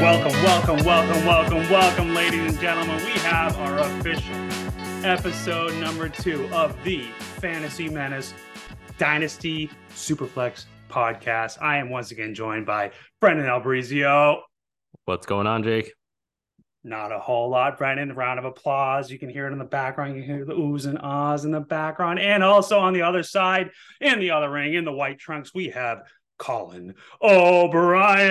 Welcome, welcome, welcome, welcome, welcome, ladies and gentlemen. We have our official episode number two of the Fantasy Menace Dynasty Superflex podcast. I am once again joined by Brendan Albrizio. What's going on, Jake? Not a whole lot, Brendan. Round of applause. You can hear it in the background. You can hear the oohs and ahs in the background. And also on the other side, in the other ring, in the white trunks, we have Colin O'Brien.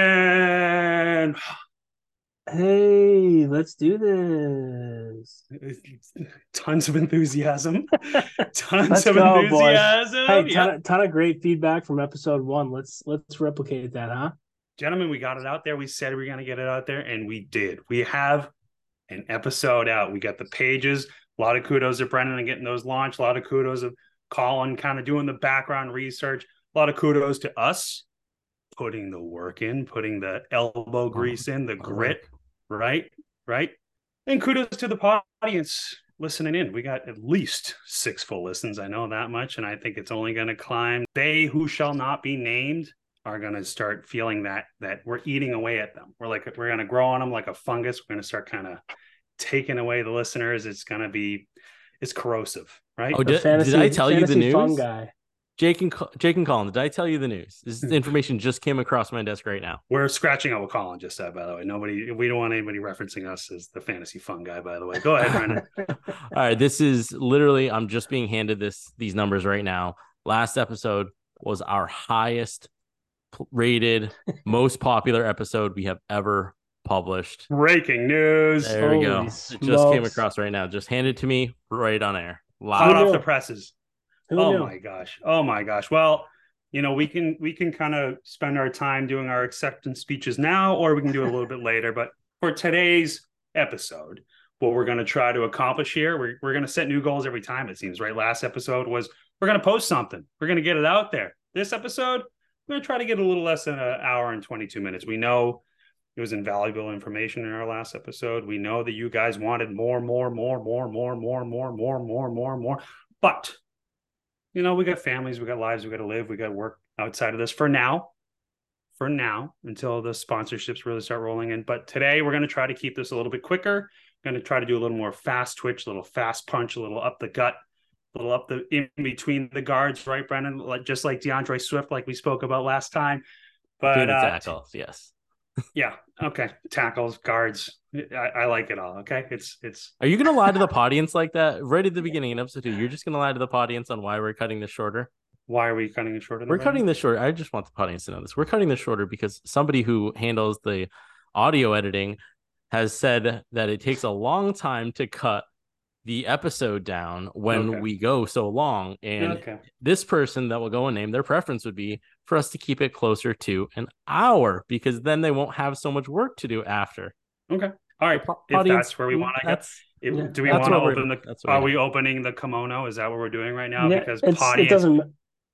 Hey, let's do this. Tons of enthusiasm. Tons Let's of go, boys. enthusiasm. Hey, ton, Yeah. of, ton of great feedback from episode one. Let's let's replicate that, huh? Gentlemen, we got it out there. We said we are going to get it out there, and we did. We have an episode out. We got the pages. A lot of kudos to Brendan and getting those launched. A lot of kudos of Colin kind of doing the background research. A lot of kudos to us putting the work in, putting the elbow grease in, the grit, right? Right. And kudos to the audience listening in. We got at least six full listens. I know that much. And I think it's only going to climb. They who shall not be named are going to start feeling that that we're eating away at them. We're like we're going to grow on them like a fungus. We're going to start kind of taking away the listeners. It's going to be it's corrosive, right? Oh, did, fantasy- did I tell you the news? Fungi. Jake and Jake and Colin, did I tell you the news? This hmm. information just came across my desk right now. We're scratching out what Colin just said, by the way. Nobody, we don't want anybody referencing us as the fantasy fun guy, by the way. Go ahead, Brendan. All right, this is literally I'm just being handed this these numbers right now. Last episode was our highest rated, most popular episode we have ever published. Breaking news. There we go. Holy It just came across right now. Just handed to me right on air. Hot Live. off the presses. Who oh knew? my gosh. Oh my gosh. Well, you know, we can we can kind of spend our time doing our acceptance speeches now, or we can do it a little bit later. But for today's episode, what we're going to try to accomplish here, we're, we're going to set new goals every time, it seems, right? Last episode was we're going to post something, we're going to get it out there. This episode, we're going to try to get a little less than an hour and 22 minutes. We know it was invaluable information in our last episode. We know that you guys wanted more, more, more, more, more, more, more, more, more, more, more. But you know, we got families, we got lives, we got to live, we got to work outside of this for now. For now, until the sponsorships really start rolling in. But today we're going to try to keep this a little bit quicker. Going to try to do a little more fast twitch, a little fast punch, a little up the gut, a little up the in between the guards, right, Brendan? Like just like DeAndre Swift, like we spoke about last time. But uh, tackles, yes. Yeah, okay, tackles, guards, I, I like it all. Okay, it's it's Are you gonna lie to the audience like that right at the beginning in episode two? You're just gonna lie to the audience on why we're cutting this shorter. why are we cutting it shorter? We're cutting this short. I just want the audience to know this. We're cutting this shorter because somebody who handles the audio editing has said that it takes a long time to cut the episode down when Okay. we go so long. And okay. this person that will go and name their preference would be for us to keep it closer to an hour because then they won't have so much work to do after. Okay. All right. The If that's where we want to go. that's It- Yeah, do we want to open the? that's Are we we opening the kimono? Is that what we're doing right now? Yeah, because potty. it doesn't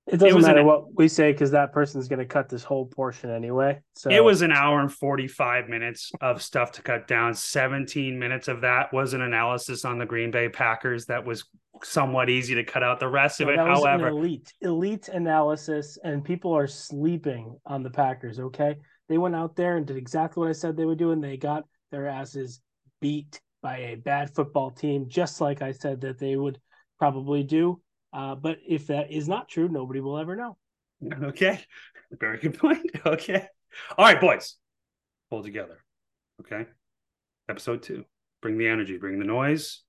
it doesn't an- matter what we say because that person's going to cut this whole portion anyway. So It was an hour and forty-five minutes of stuff to cut down. Seventeen minutes of that was an analysis on the Green Bay Packers. That was somewhat easy to cut out. The rest of it, an however, elite elite analysis, and people are sleeping on the Packers. Okay, they went out there and did exactly what I said they would do, and they got their asses beat by a bad football team, just like I said that they would probably do. Uh, but if that is not true, nobody will ever know. okay, very good point. Okay, all right, boys, hold together. Okay, episode two. Bring the energy, bring the noise.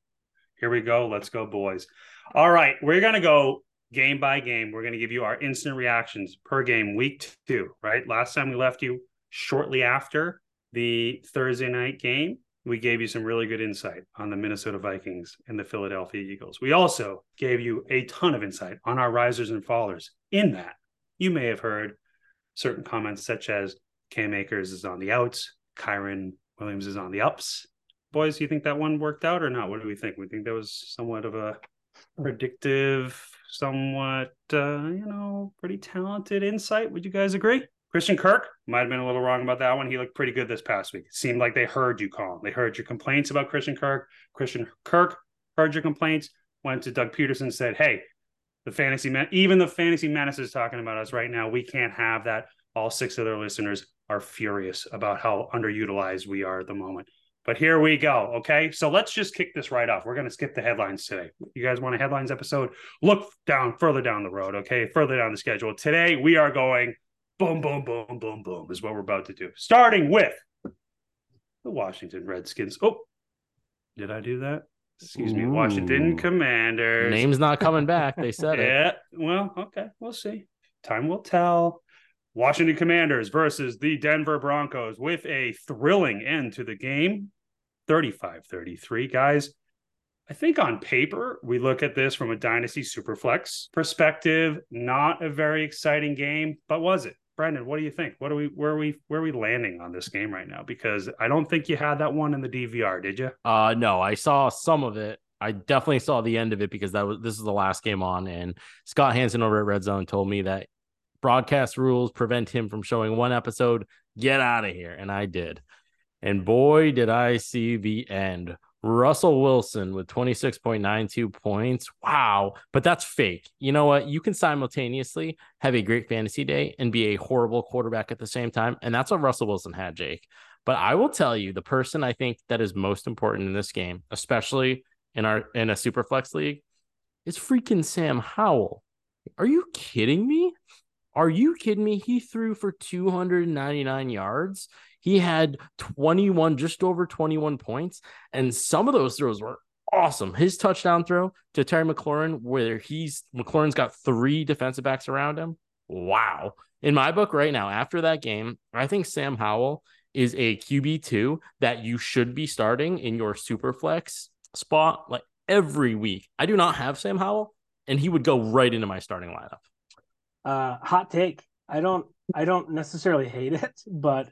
Here we go. Let's go, boys. All right, we're gonna go game by game. We're gonna give you our instant reactions per game, week two. Right. Last time we left you shortly after the Thursday night game. We gave you some really good insight on the Minnesota Vikings and the Philadelphia Eagles. We also gave you a ton of insight on our risers and fallers. In that, you may have heard certain comments such as Cam Akers is on the outs, Kyren Williams is on the ups. Boys, you think that one worked out or not? What do we think? We think that was somewhat of a predictive, somewhat, uh, you know, pretty talented insight. Would you guys agree? Christian Kirk might have been a little wrong about that one. He looked pretty good this past week. It seemed like they heard you, Colin. They heard your complaints about Christian Kirk. Christian Kirk heard your complaints, went to Doug Pederson, said, Hey, the fantasy man, even the fantasy menace is talking about us right now. We can't have that. All six of their listeners are furious about how underutilized we are at the moment. But here we go. Okay. So let's just kick this right off. We're going to skip the headlines today. You guys want a headlines episode? Look down further down the road. Okay. Further down the schedule. Today, we are going boom, boom, boom, boom, boom, is what we're about to do. Starting with the Washington Redskins. Oh, did I do that? Excuse me. Washington Ooh. Commanders. Name's not coming back. They said it. Yeah. Well, okay. We'll see. Time will tell. Washington Commanders versus the Denver Broncos with a thrilling end to the game 35 33. Guys, I think on paper, we look at this from a Dynasty Superflex perspective. Not a very exciting game, but was it? Brendan, what do you think? What are we where are we where are we landing on this game right now? Because I don't think you had that one in the DVR, did you? Uh no, I saw some of it. I definitely saw the end of it because that was this is the last game on, and Scott Hanson over at Red Zone told me that broadcast rules prevent him from showing one episode. Get out of here, and I did. And boy, did I see the end. Russell Wilson with 26.92 points. Wow. But that's fake. You know what? You can simultaneously have a great fantasy day and be a horrible quarterback at the same time. And that's what Russell Wilson had, Jake. But I will tell you the person I think that is most important in this game, especially in our in a super flex league, is freaking Sam Howell. Are you kidding me? Are you kidding me? He threw for 299 yards. He had 21, just over 21 points. And some of those throws were awesome. His touchdown throw to Terry McLaurin, where he's McLaurin's got three defensive backs around him. Wow. In my book right now, after that game, I think Sam Howell is a QB2 that you should be starting in your super flex spot like every week. I do not have Sam Howell, and he would go right into my starting lineup. Uh, hot take. I don't. I don't necessarily hate it, but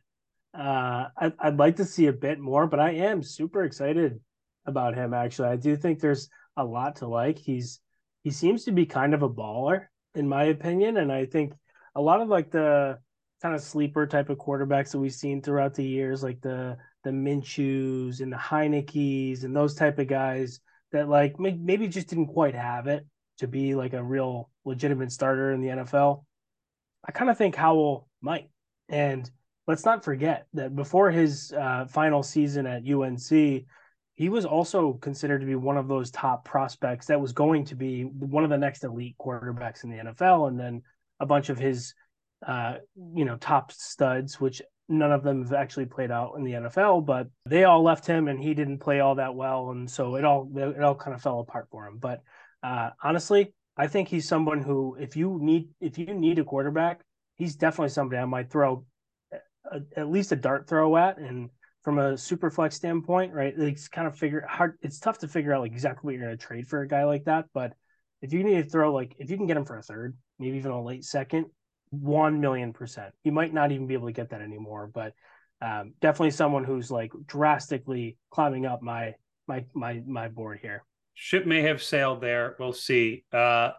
uh, I, I'd like to see a bit more. But I am super excited about him. Actually, I do think there's a lot to like. He's he seems to be kind of a baller, in my opinion, and I think a lot of like the kind of sleeper type of quarterbacks that we've seen throughout the years, like the the Minshews and the Heinicke's and those type of guys that like may- maybe just didn't quite have it to be like a real legitimate starter in the NFL. I kind of think Howell might. And let's not forget that before his uh, final season at UNC, he was also considered to be one of those top prospects that was going to be one of the next elite quarterbacks in the NFL. And then a bunch of his, uh, you know, top studs, which none of them have actually played out in the NFL, but they all left him and he didn't play all that well. And so it all, it all kind of fell apart for him. But uh, honestly, I think he's someone who, if you need, if you need a quarterback, he's definitely somebody I might throw a, at least a dart throw at. And from a super flex standpoint, right, it's kind of figure hard. It's tough to figure out like exactly what you're going to trade for a guy like that. But if you need to throw like, if you can get him for a third, maybe even a late second, one million percent. You might not even be able to get that anymore, but um, definitely someone who's like drastically climbing up my my my my board here. Ship may have sailed there. We'll see. Uh,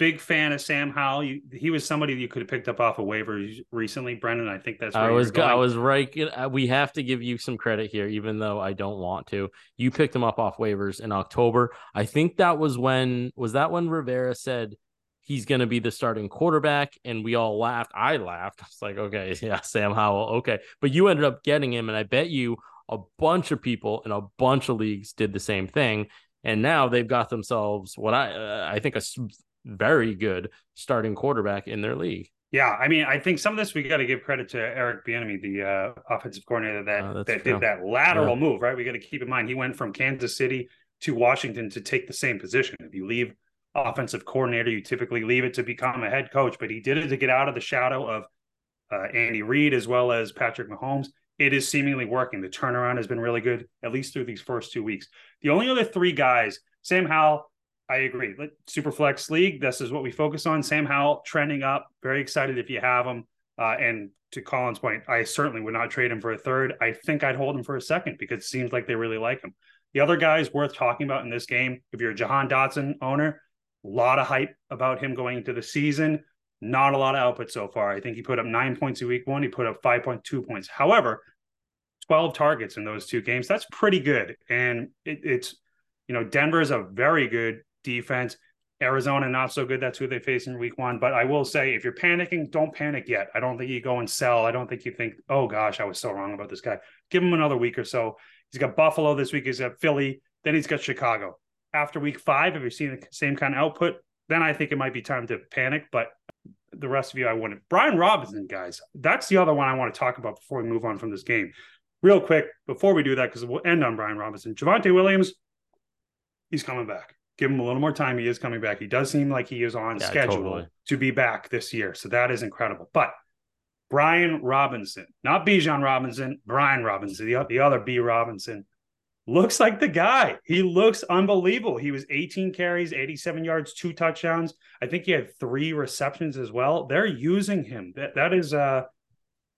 big fan of Sam Howell. You, he was somebody you could have picked up off of waivers recently, Brendan. I think that's I was. I was right. We have to give you some credit here, even though I don't want to. You picked him up off waivers in October. I think that was when was that when Rivera said he's going to be the starting quarterback, and we all laughed. I laughed. I was like, okay, yeah, Sam Howell, okay. But you ended up getting him, and I bet you a bunch of people in a bunch of leagues did the same thing, and now they've got themselves what I uh, I think a very good starting quarterback in their league. Yeah, I mean, I think some of this we got to give credit to Eric Bieniemy, the uh, offensive coordinator that Oh, that true. did that lateral Yeah. move. Right, we got to keep in mind he went from Kansas City to Washington to take the same position. If you leave offensive coordinator, you typically leave it to become a head coach, but he did it to get out of the shadow of uh, Andy Reid as well as Patrick Mahomes. It is seemingly working. The turnaround has been really good, at least through these first two weeks. The only other three guys, Sam Howell, I agree. Let- Superflex League, this is what we focus on. Sam Howell trending up. Very excited if you have him. Uh, and to Colin's point, I certainly would not trade him for a third. I think I'd hold him for a second because it seems like they really like him. The other guys worth talking about in this game, if you're a Jahan Dotson owner, a lot of hype about him going into the season. Not a lot of output so far. I think he put up nine points in week one. He put up 5.2 points. However, 12 targets in those two games. That's pretty good. And it, it's, you know, Denver is a very good defense. Arizona, not so good. That's who they face in week one. But I will say, if you're panicking, don't panic yet. I don't think you go and sell. I don't think you think, oh gosh, I was so wrong about this guy. Give him another week or so. He's got Buffalo this week. He's got Philly. Then he's got Chicago. After week five, if you're seeing the same kind of output, then I think it might be time to panic. But the rest of you, I wouldn't. Brian Robinson, guys, that's the other one I want to talk about before we move on from this game. Real quick, before we do that, because we'll end on Brian Robinson. Javonte Williams, he's coming back. Give him a little more time. He is coming back. He does seem like he is on yeah, schedule totally. to be back this year. So that is incredible. But Brian Robinson, not Bijan Robinson, Brian Robinson, the, the other B Robinson, looks like the guy. He looks unbelievable. He was 18 carries, 87 yards, two touchdowns. I think he had three receptions as well. They're using him. That that is uh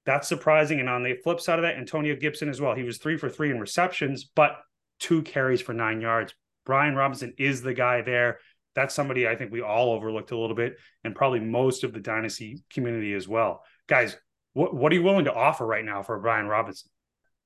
that's surprising. And on the flip side of that, Antonio Gibson as well. He was three for three in receptions, but two carries for nine yards. Brian Robinson is the guy there. That's somebody I think we all overlooked a little bit, and probably most of the dynasty community as well. Guys, what what are you willing to offer right now for Brian Robinson?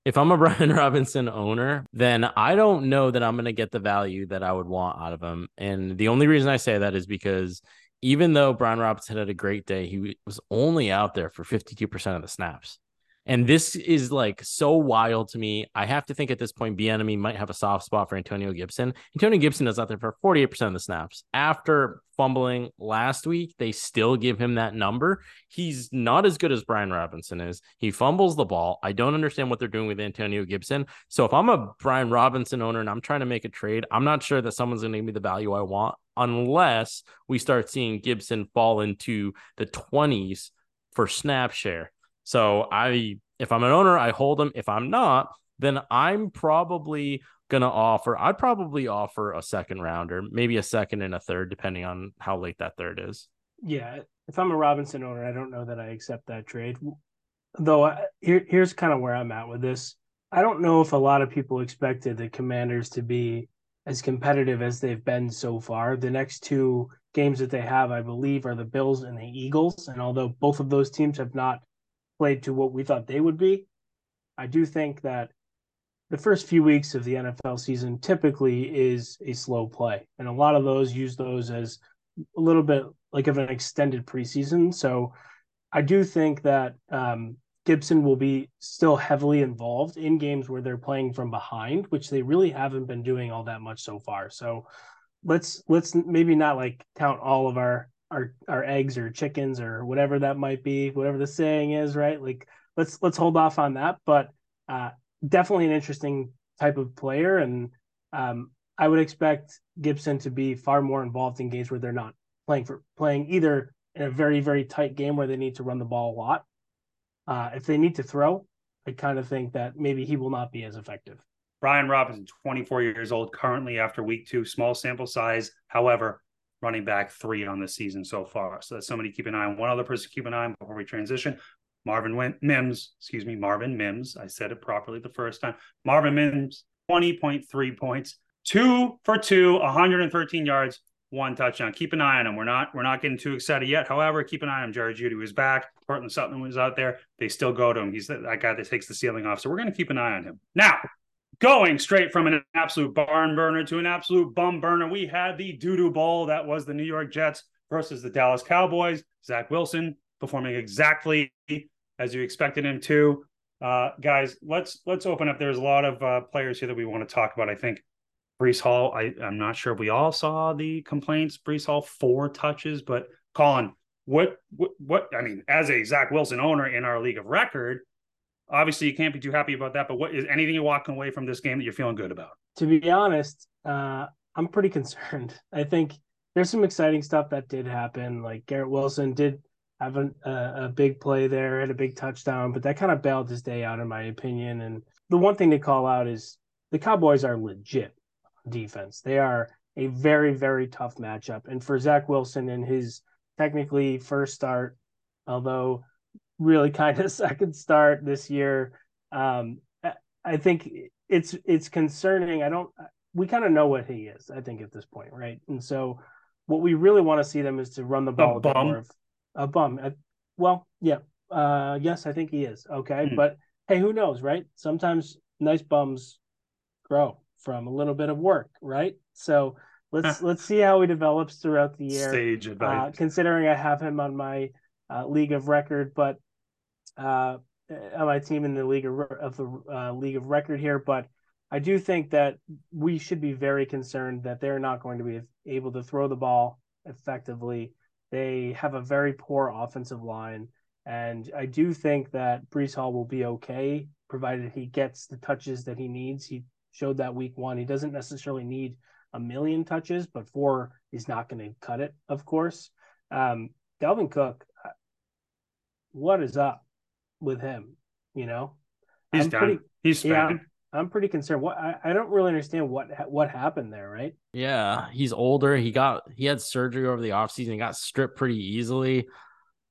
If I'm a Brian Robinson owner, then I don't know that I'm going to get the value that I would want out of him. And the only reason I say that is because even though Brian Robinson had a great day, he was only out there for 52% of the snaps. And this is like so wild to me. I have to think at this point, Bieniemy might have a soft spot for Antonio Gibson. Antonio Gibson is out there for 48% of the snaps. After fumbling last week, they still give him that number. He's not as good as Brian Robinson is. He fumbles the ball. I don't understand what they're doing with Antonio Gibson. So if I'm a Brian Robinson owner and I'm trying to make a trade, I'm not sure that someone's going to give me the value I want unless we start seeing Gibson fall into the 20s for snap share. So I, if I'm an owner, I hold them. If I'm not, then I'm probably gonna offer. I'd probably offer a second rounder, maybe a second and a third, depending on how late that third is. Yeah, if I'm a Robinson owner, I don't know that I accept that trade. Though I, here, here's kind of where I'm at with this. I don't know if a lot of people expected the Commanders to be as competitive as they've been so far. The next two games that they have, I believe, are the Bills and the Eagles. And although both of those teams have not played to what we thought they would be. I do think that the first few weeks of the NFL season typically is a slow play, and a lot of those use those as a little bit like of an extended preseason. So I do think that um, Gibson will be still heavily involved in games where they're playing from behind, which they really haven't been doing all that much so far. So let's let's maybe not like count all of our our our eggs or chickens or whatever that might be, whatever the saying is, right? Like let's let's hold off on that. But uh, definitely an interesting type of player, and um, I would expect Gibson to be far more involved in games where they're not playing for playing either in a very very tight game where they need to run the ball a lot. Uh, if they need to throw, I kind of think that maybe he will not be as effective. Brian Robinson, 24 years old, currently after week two, small sample size. However, running back three on the season so far. So that's somebody keep an eye on. One other person keep an eye on before we transition. Marvin Mims, excuse me, Marvin Mims. I said it properly the first time. Marvin Mims, 20.3 points, two for two, 113 yards, one touchdown. Keep an eye on him. We're not we're not getting too excited yet. However, keep an eye on him. Jerry Jeudy was back. Courtland Sutton was out there. They still go to him. He's that guy that takes the ceiling off. So we're going to keep an eye on him. Now, going straight from an absolute barn burner to an absolute bum burner, we had the doo doo bowl that was the New York Jets versus the Dallas Cowboys. Zach Wilson performing exactly as you expected him to. Uh, guys, let's let's open up. There's a lot of uh, players here that we want to talk about. I think Breece Hall. I, I'm not sure if we all saw the complaints. Breece Hall four touches, but Colin, what what what? I mean, as a Zach Wilson owner in our league of record, obviously you can't be too happy about that. But what is anything you're walking away from this game that you're feeling good about? To be honest, uh, I'm pretty concerned. I think there's some exciting stuff that did happen. Like Garrett Wilson did have a, a, big play there, had a big touchdown, but that kind of bailed his day out, in my opinion. And the one thing to call out is the Cowboys are legit defense. They are a very, very tough matchup. And for Zach Wilson in his technically first start, although really kind of second start this year. Um, I think it's it's concerning. I don't. We kind of know what he is. I think at this point, right? And so, what we really want to see them is to run the ball. A bum. Of, a bum. Uh, well, yeah. Uh, yes, I think he is. Okay, mm. but hey, who knows, right? Sometimes nice bums grow from a little bit of work, right? So let's let's see how he develops throughout the year. Stage Uh, advice. considering I have him on my uh, league of record, but uh, on my team in the league of, of the uh, league of record here, but I do think that we should be very concerned that they're not going to be able to throw the ball effectively. They have a very poor offensive line, and I do think that Breece Hall will be okay provided he gets the touches that he needs. He showed that week one. He doesn't necessarily need a million touches, but four is not going to cut it, of course. Um, Dalvin Cook, uh, what is up with him? You know, He's I'm done. pretty- He's yeah. I'm pretty concerned. What I, I don't really understand what what happened there, right? Yeah, he's older. He got he had surgery over the offseason. He got stripped pretty easily.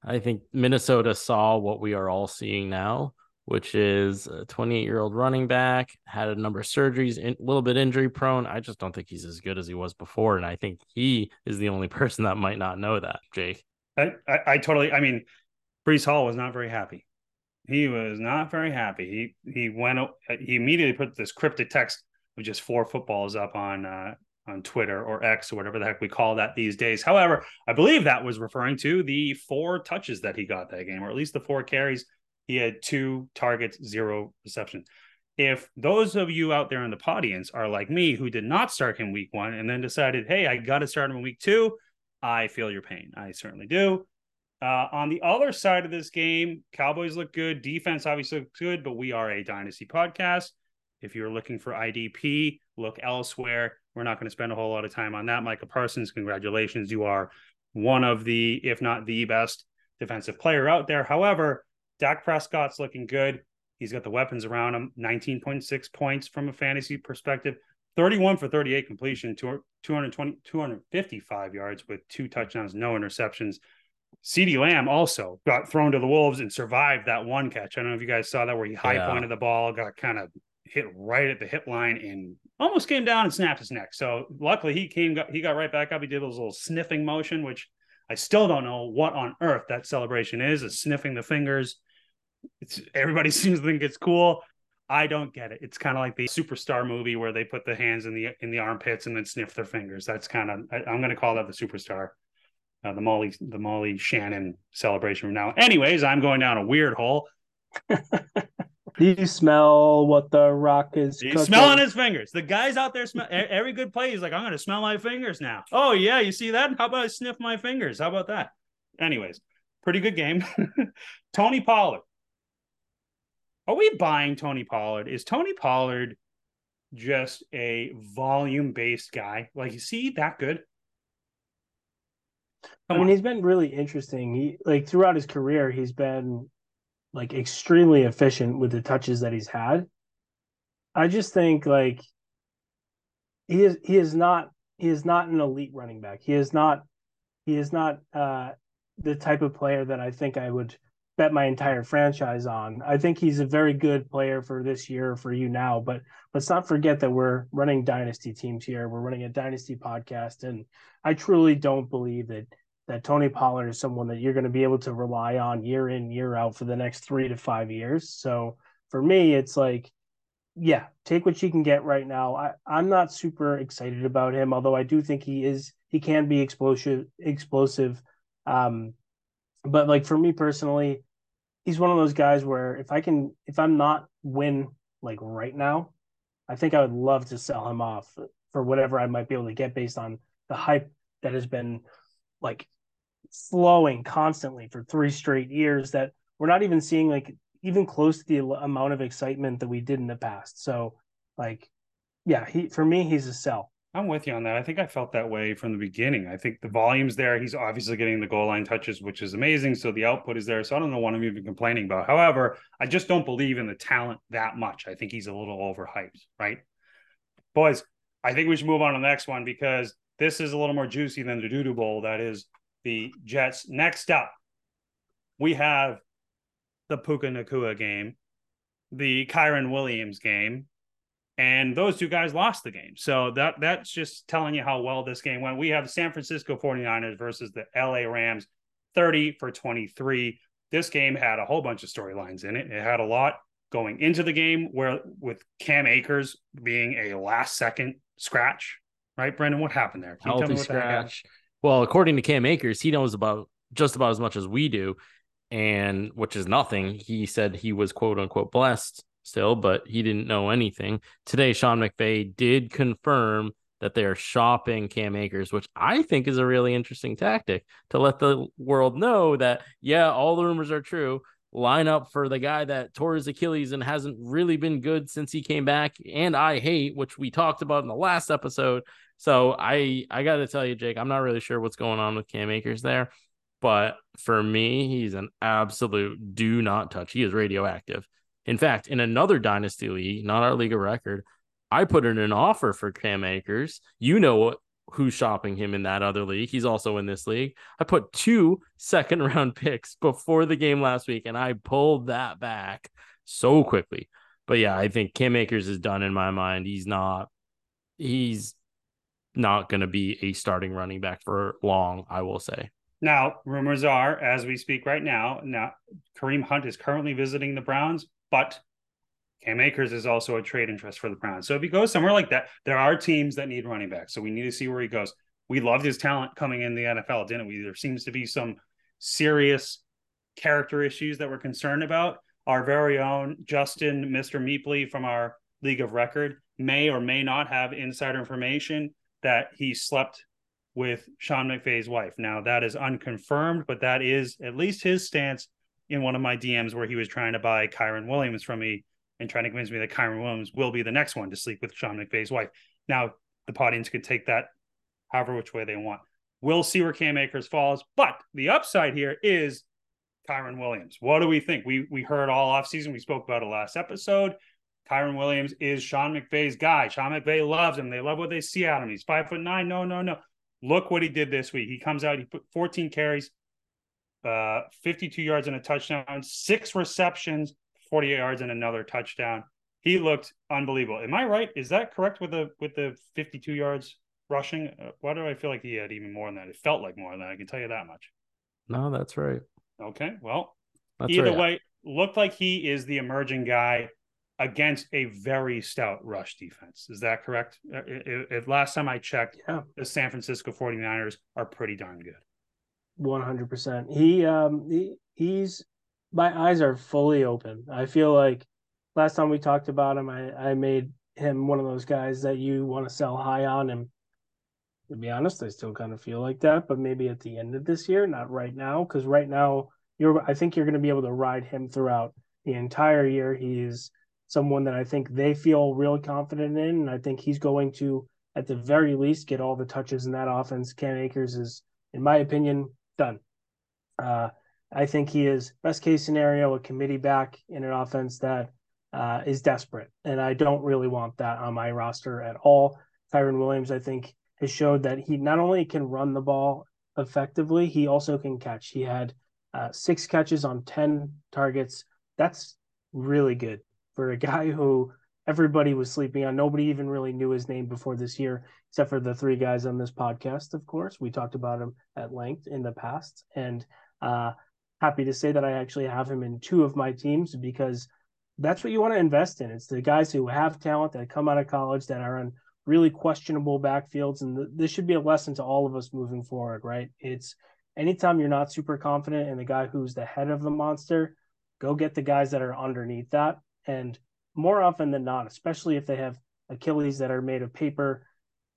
I think Minnesota saw what we are all seeing now, which is a 28 year old running back, had a number of surgeries, a little bit injury prone. I just don't think he's as good as he was before. And I think he is the only person that might not know that, Jake. I, I, I totally. I mean, Breece Hall was not very happy. He was not very happy. He he went. He immediately put this cryptic text of just four footballs up on uh, on Twitter or X or whatever the heck we call that these days. However, I believe that was referring to the four touches that he got that game, or at least the four carries. He had two targets, zero receptions. If those of you out there in the audience are like me, who did not start him week one and then decided, hey, I got to start him in week two, I feel your pain. I certainly do. Uh, on the other side of this game, Cowboys look good. Defense obviously looks good, but we are a dynasty podcast. If you're looking for IDP, look elsewhere. We're not going to spend a whole lot of time on that. Micah Parsons, congratulations. You are one of the, if not the best defensive player out there. However, Dak Prescott's looking good. He's got the weapons around him. 19.6 points from a fantasy perspective. 31 for 38 completion, 220, 255 yards with two touchdowns, no interceptions. CeeDee Lamb also got thrown to the Wolves and survived that one catch. I don't know if you guys saw that where he high Yeah. pointed the ball, got kind of hit right at the hip line and almost came down and snapped his neck. So luckily he came got he got right back up. He did his little sniffing motion, which I still don't know what on earth that celebration is, is sniffing the fingers. It's everybody seems to think it's cool. I don't get it. It's kind of like the superstar movie where they put the hands in the in the armpits and then sniff their fingers. That's kind of I, I'm going to call that the superstar, uh, the Molly the Molly Shannon celebration from now. Anyways, I'm going down a weird hole. Do you smell what the Rock is? He's cooking? smelling his fingers. The guys out there smell every good play. He's like, I'm going to smell my fingers now. Oh yeah, you see that? How about I sniff my fingers? How about that? Anyways, pretty good game. Tony Pollard. Are we buying Tony Pollard? Is Tony Pollard just a volume based guy? Like, is he that good? I mean, he's been really interesting. He like throughout his career, he's been like extremely efficient with the touches that he's had. I just think like he is he is not he is not an elite running back. He is not he is not uh the type of player that I think I would bet my entire franchise on. I think he's a very good player for this year for you now, but let's not forget that we're running dynasty teams here. We're running a dynasty podcast and I truly don't believe that that Tony Pollard is someone that you're going to be able to rely on year in year out for the next 3 to 5 years. So for me it's like yeah, take what you can get right now. I, I'm not super excited about him, although I do think he is he can be explosive explosive. Um, but like for me personally, he's one of those guys where if I can if I'm not win like right now, I think I would love to sell him off for whatever I might be able to get based on the hype that has been like flowing constantly for three straight years that we're not even seeing like even close to the amount of excitement that we did in the past. So, like, yeah, he for me, he's a sell. I'm with you on that. I think I felt that way from the beginning. I think the volume's there. He's obviously getting the goal line touches, which is amazing. So the output is there. So I don't know what I'm even complaining about. However, I just don't believe in the talent that much. I think he's a little overhyped, right? Boys, I think we should move on to the next one because this is a little more juicy than the Doodoo Bowl. That is the Jets. Next up, we have the Puka Nacua game, the Kyren Williams game, and those two guys lost the game. So that that's just telling you how well this game went. We have the San Francisco 49ers versus the LA Rams 30 for 23. This game had a whole bunch of storylines in it. It had a lot going into the game where with Cam Akers being a last second scratch right, Brendan? What happened there? Can you tell Healthy me what the scratch. Well, according to Cam Akers, he knows about just about as much as we do, and which is nothing. He said he was quote unquote blessed still, but he didn't know anything. Today, Sean McVay did confirm that they are shopping Cam Akers, which I think is a really interesting tactic to let the world know that, yeah, all the rumors are true. Line up for the guy that tore his Achilles and hasn't really been good since he came back, and I hate, which we talked about in the last episode. So I I got to tell you, Jake, I'm not really sure what's going on with Cam Akers there, but for me, he's an absolute do not touch. He is radioactive. In fact, in another dynasty league, not our league of record, I put in an offer for Cam Akers. You know who's shopping him in that other league. He's also in this league. I put two second round picks before the game last week, and I pulled that back so quickly. But yeah, I think Cam Akers is done in my mind. He's not. He's not going to be a starting running back for long. I will say. Now, rumors are, as we speak right now, now Kareem Hunt is currently visiting the Browns, but Cam Akers is also a trade interest for the Browns. So if he goes somewhere like that, there are teams that need running backs. So we need to see where he goes. We loved his talent coming in the NFL, didn't we? There seems to be some serious character issues that we're concerned about. Our very own Justin, Mr. Meepley from our League of Record, may or may not have insider information that he slept with Sean McVay's wife. Now, that is unconfirmed, but that is at least his stance in one of my DMs where he was trying to buy Kyren Williams from me and trying to convince me that Kyren Williams will be the next one to sleep with Sean McVay's wife. Now, the audience could take that however which way they want. We'll see where Cam Akers falls, but the upside here is Kyren Williams. What do we think? We we heard all offseason. We spoke about it last episode. Kyren Williams is Sean McVay's guy. Sean McVay loves him. They love what they see out of him. He's five foot nine. No, no, no. Look what he did this week. He comes out, he put 14 carries, uh, 52 yards and a touchdown, six receptions, 48 yards and another touchdown. He looked unbelievable. Am I right? Is that correct with the with the 52 yards rushing? Uh, why do I feel like he had even more than that? It felt like more than that. I can tell you that much. No, that's right. Okay. Well, That's either right. way, looked like he is the emerging guy against a very stout rush defense. Is that correct? Uh, i- i- last time I checked, Yeah. the San Francisco 49ers are pretty darn good. One hundred percent. He um he, he's my eyes are fully open. I feel like last time we talked about him, I I made him one of those guys that you want to sell high on. And to be honest, I still kind of feel like that, but maybe at the end of this year, not right now, because right now you're I think you're going to be able to ride him throughout the entire year. He's someone that I think they feel real confident in, and I think he's going to at the very least get all the touches in that offense. Cam Akers is, in my opinion, done. Uh, I think he is best case scenario a committee back in an offense that uh, is desperate, and I don't really want that on my roster at all. Kyren Williams, I think, has showed that he not only can run the ball effectively, he also can catch. He had uh, six catches on ten targets. That's really good for a guy who everybody was sleeping on. Nobody even really knew his name before this year, except for the three guys on this podcast. Of course, we talked about him at length in the past, and uh, happy to say that I actually have him in two of my teams because that's what you want to invest in. It's the guys who have talent that come out of college that are on really questionable backfields, and th- this should be a lesson to all of us moving forward. Right? It's anytime you're not super confident in the guy who's the head of the monster, go get the guys that are underneath that, and more often than not, especially if they have Achilles that are made of paper,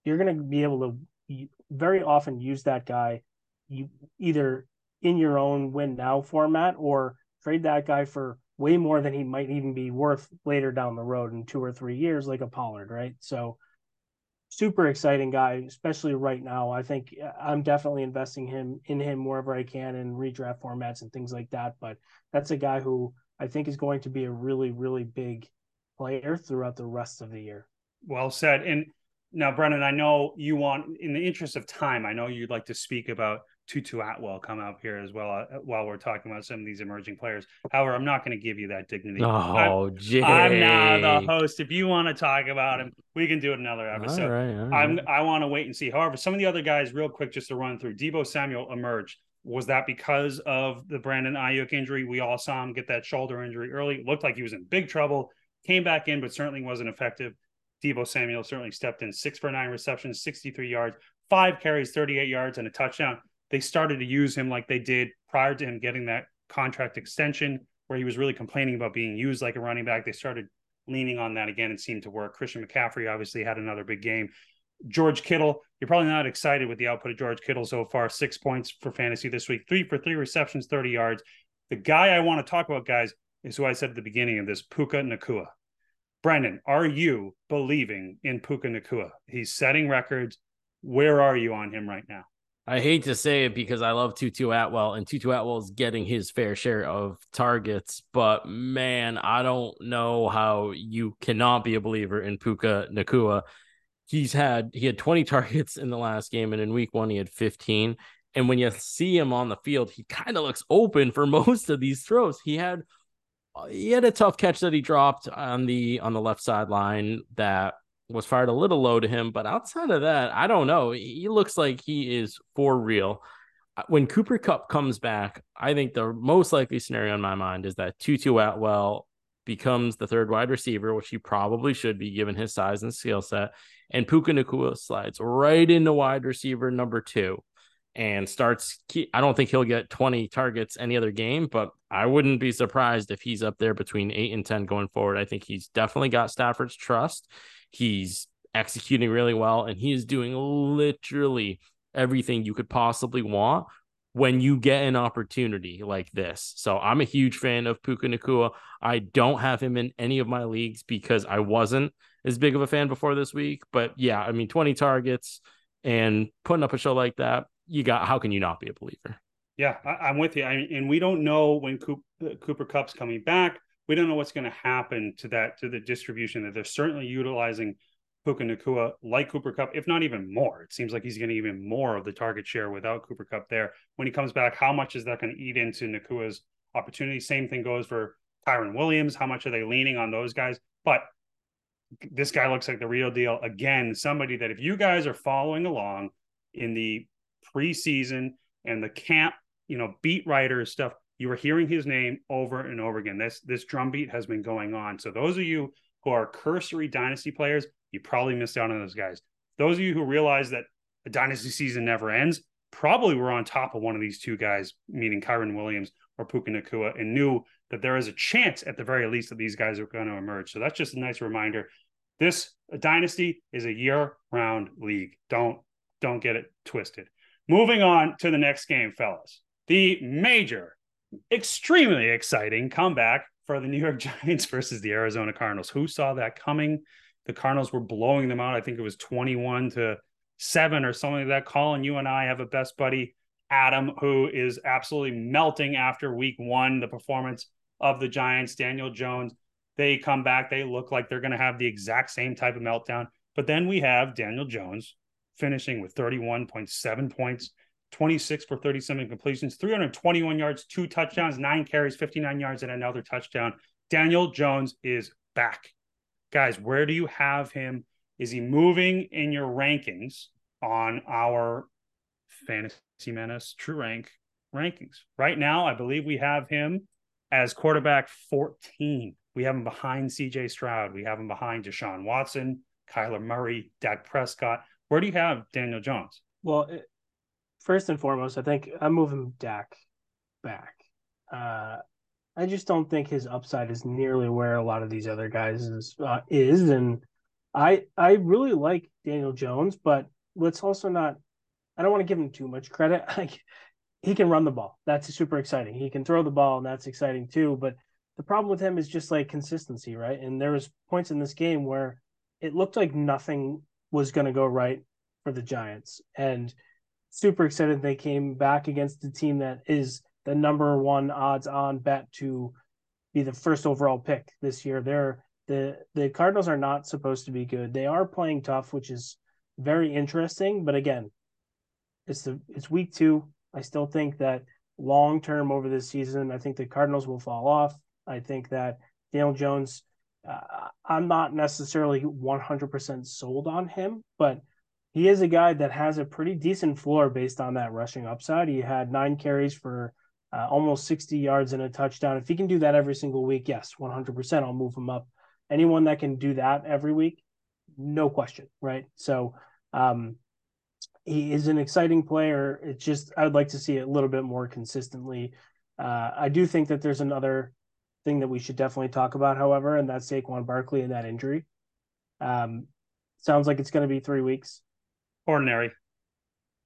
you're going to be able to very often use that guy you either in your own win now format or trade that guy for way more than he might even be worth later down the road in two or three years, like a Pollard, right? So super exciting guy, especially right now. I think uh, I'm definitely investing him in him wherever I can in redraft formats and things like that. But that's a guy who I think is going to be a really, really big player throughout the rest of the year. Well said. And now, Brendan, I know you want, in the interest of time, I know you'd like to speak about Tutu Atwell come up here as well uh, while we're talking about some of these emerging players. However, I'm not going to give you that dignity. Oh, Jay. I'm now the host. If you want to talk about him, we can do it another episode. All right, all right. I'm I want to wait and see. However, some of the other guys, real quick, just to run through. Deebo Samuel emerged. Was that because of the Brandon Aiyuk injury? We all saw him get that shoulder injury early. It looked like he was in big trouble. Came back in, but certainly wasn't effective. Deebo Samuel certainly stepped in six for nine receptions, 63 yards, five carries, 38 yards, and a touchdown. They started to use him like they did prior to him getting that contract extension, where he was really complaining about being used like a running back. They started leaning on that again and seemed to work. Christian McCaffrey obviously had another big game. George Kittle, you're probably not excited with the output of George Kittle so far. Six points for fantasy this week, three for three receptions, 30 yards. The guy I want to talk about, guys, is who I said at the beginning of this, Puka Nacua. Brendan, are you believing in Puka Nacua? He's setting records. Where are you on him right now? I hate to say it because I love Tutu Atwell and Tutu Atwell is getting his fair share of targets, but man, I don't know how you cannot be a believer in Puka Nacua. He's had he had 20 targets in the last game, and in week one he had 15. And when you see him on the field, he kind of looks open for most of these throws. He had he had a tough catch that he dropped on the on the left sideline that was fired a little low to him, but outside of that, I don't know. He looks like he is for real. Uh, when Cooper Kupp comes back, I think the most likely scenario in my mind is that Tutu Atwell becomes the third wide receiver, which he probably should be given his size and skill set. And Puka Nacua slides right into wide receiver number two and starts. I don't think he'll get 20 targets any other game, but I wouldn't be surprised if he's up there between eight and 10 going forward. I think he's definitely got Stafford's trust. He's executing really well, and he is doing literally everything you could possibly want when you get an opportunity like this. So I'm a huge fan of Puka Nacua. I don't have him in any of my leagues because I wasn't as big of a fan before this week. But yeah, I mean, 20 targets and putting up a show like that, you got how can you not be a believer? Yeah, I, am with you. I and we don't know when uh, Cooper, Cooper Kupp's coming back we don't know what's going to happen to that to the distribution that they're certainly utilizing Puka Nacua like Cooper Kupp, if not even more. It seems like he's getting even more of the target share without Cooper Kupp there. When he comes back, how much is that going to eat into Nacua's opportunity? Same thing goes for Kyren Williams. How much are they leaning on those guys? But this guy looks like the real deal. Again, somebody that if you guys are following along in the preseason and the camp, you know, beat writer stuff, you were hearing his name over and over again. This this drumbeat has been going on. So those of you who are cursory dynasty players, you probably missed out on those guys. Those of you who realize that a dynasty season never ends, probably were on top of one of these two guys, meaning Kyren Williams or Puka Nacua, and knew that there is a chance at the very least that these guys are going to emerge. So that's just a nice reminder. This dynasty is a year-round league. Don't don't get it twisted. Moving on to the next game, fellas. The major extremely exciting comeback for the New York Giants versus the Arizona Cardinals. Who saw that coming? The Cardinals were blowing them out. I think it was 21 to 7 or something like that. Colin, you and I have a best buddy, Adam, who is absolutely melting after week one, the performance of the Giants, Daniel Jones. They come back, they look like they're going to have the exact same type of meltdown. But then we have Daniel Jones finishing with 31.7 points, 26 for 37 completions, 321 yards, two touchdowns, nine carries, 59 yards, and another touchdown. Daniel Jones is back. Guys, where do you have him? Is he moving in your rankings on our fantasy menace true rank rankings? Right now, I believe we have him as quarterback 14. We have him behind CJ Stroud. We have him behind Deshaun Watson, Kyler Murray, Dak Prescott. Where do you have Daniel Jones? Well, first and foremost, I think I'm moving Dak back. Uh, I just don't think his upside is nearly where a lot of these other guys is, uh, is, and I I really like Daniel Jones, but let's also not. I don't want to give him too much credit. Like he can run the ball. That's super exciting. He can throw the ball, and that's exciting too. But the problem with him is just like consistency, right? And there was points in this game where it looked like nothing was going to go right for the Giants, and super excited they came back against the team that is the number one odds on bet to be the first overall pick this year. They're the the Cardinals are not supposed to be good. They are playing tough, which is very interesting. But again, it's the it's week two. I still think that long term over this season, I think the Cardinals will fall off. I think that Daniel Jones, uh, I'm not necessarily 100% sold on him, but he is a guy that has a pretty decent floor based on that rushing upside. He had nine carries for uh, almost 60 yards and a touchdown. If he can do that every single week, yes, 100%, I'll move him up. Anyone that can do that every week, no question, right? So um, he is an exciting player. It's just I would like to see it a little bit more consistently. Uh, I do think that there's another thing that we should definitely talk about, however, and that's Saquon Barkley and that injury. Um, sounds like it's going to be three weeks. Ordinary.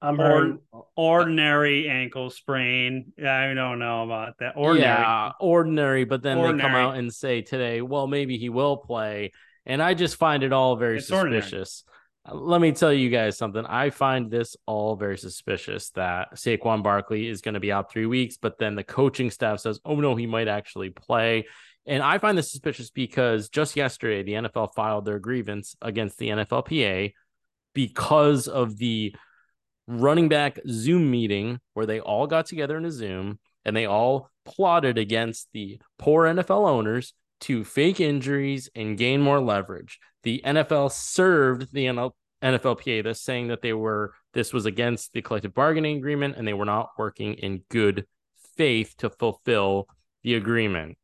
I'm Or- hearing Ordinary ankle sprain. I don't know about that. Ordinary. Yeah, ordinary. But then they come out and say today, well, maybe he will play. And I just find it all very It's suspicious. Uh, Let me tell you guys something. I find this all very suspicious that Saquon Barkley is going to be out three weeks, but then the coaching staff says, oh, no, he might actually play. And I find this suspicious because just yesterday, the NFL filed their grievance against the NFLPA because of the running back Zoom meeting where they all got together in a Zoom and they all plotted against the poor NFL owners to fake injuries and gain more leverage. The NFL served the NL- NFLPA this saying that they were this was against the collective bargaining agreement and they were not working in good faith to fulfill the agreement.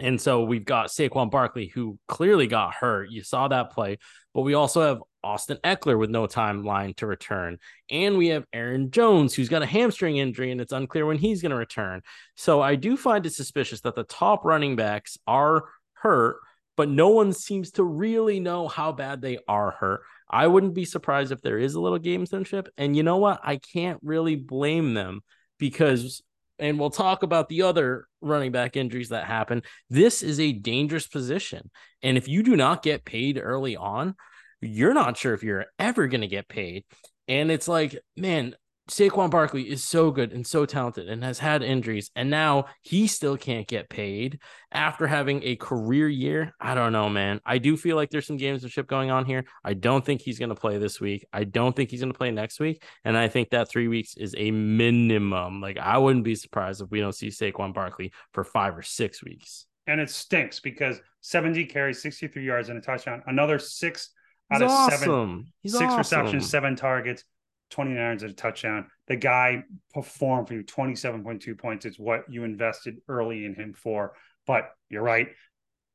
And so we've got Saquon Barkley, who clearly got hurt. You saw that play, but we also have Austin Ekeler with no timeline to return. And we have Aaron Jones, who's got a hamstring injury, and it's unclear when he's going to return. So I do find it suspicious that the top running backs are hurt, but no one seems to really know how bad they are hurt. I wouldn't be surprised if there is a little gamesmanship. And you know what? I can't really blame them because, and we'll talk about the other running back injuries that happen. This is a dangerous position. And if you do not get paid early on, you're not sure if you're ever going to get paid. And it's like, man, Saquon Barkley is so good and so talented and has had injuries, and now he still can't get paid after having a career year. I don't know, man. I do feel like there's some gamesmanship going on here. I don't think he's going to play this week. I don't think he's going to play next week. And I think that three weeks is a minimum. Like, I wouldn't be surprised if we don't see Saquon Barkley for five or six weeks. And it stinks because 70 carries, 63 yards, and a touchdown. Another six He's out of awesome. seven, He's six awesome. receptions, seven targets, 29 yards and a touchdown. The guy performed for you 27.2 points. It's what you invested early in him for. But you're right.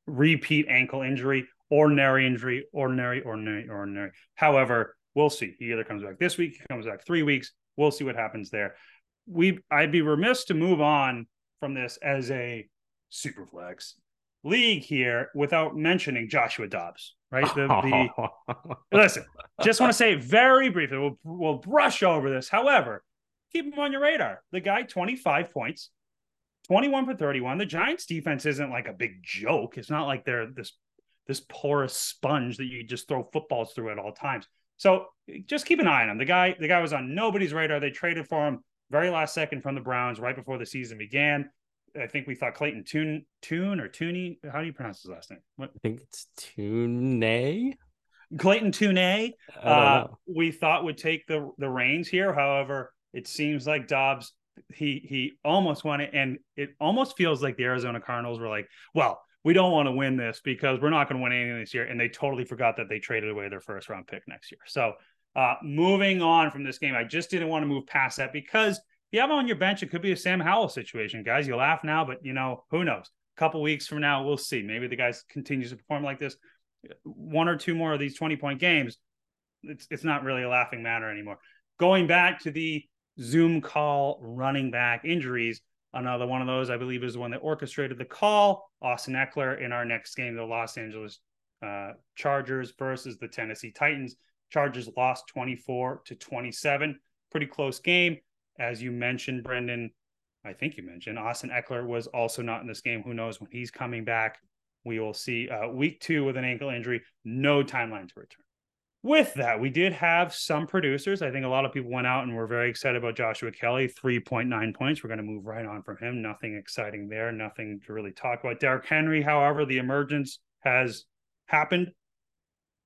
Repeat ankle injury, ordinary injury, ordinary, ordinary, ordinary. However, we'll see. He either comes back this week, he comes back three weeks. We'll see what happens there. We I'd be remiss to move on from this as a super flex league here without mentioning Joshua Dobbs, right? The, the Listen, just want to say very briefly, we'll, we'll brush over this. However, keep him on your radar. The guy, 25 points, 21 for 31. The Giants defense isn't like a big joke. It's not like they're this this porous sponge that you just throw footballs through at all times. So just keep an eye on him. The guy, the guy was on nobody's radar. They traded for him very last second from the Browns right before the season began. I think we thought Clayton Toon Toon or Tooney. How do you pronounce his last name? What I think it's Tune. Clayton Tooney. Uh, we thought would take the the reins here. However, it seems like Dobbs he he almost won it, and it almost feels like the Arizona Cardinals were like, well, we don't want to win this because we're not going to win anything this year, and they totally forgot that they traded away their first round pick next year. So, uh, moving on from this game, I just didn't want to move past that because you have him on your bench, it could be a Sam Howell situation, guys. You laugh now, but you know who knows. A couple weeks from now, we'll see. Maybe the guy continues to perform like this. One or two more of these twenty point games, it's it's not really a laughing matter anymore. Going back to the Zoom call running back injuries, another one of those I believe is the one that orchestrated the call. Austin Ekeler in our next game, the Los Angeles uh, Chargers versus the Tennessee Titans. Chargers lost 24 to 27. Pretty close game. As you mentioned, Brendan, I think you mentioned Austin Ekeler was also not in this game. Who knows when he's coming back? We will see. Uh, week two with an ankle injury, no timeline to return. With that, we did have some producers. I think a lot of people went out and were very excited about Joshua Kelley, 3.9 points. We're going to move right on from him. Nothing exciting there, nothing to really talk about. Derrick Henry, however, the emergence has happened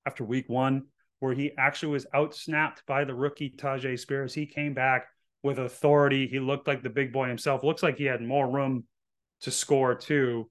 after week one, where he actually was outsnapped by the rookie Tyjae Spears. He came back with authority. He looked like the big boy himself. Looks like he had more room to score too,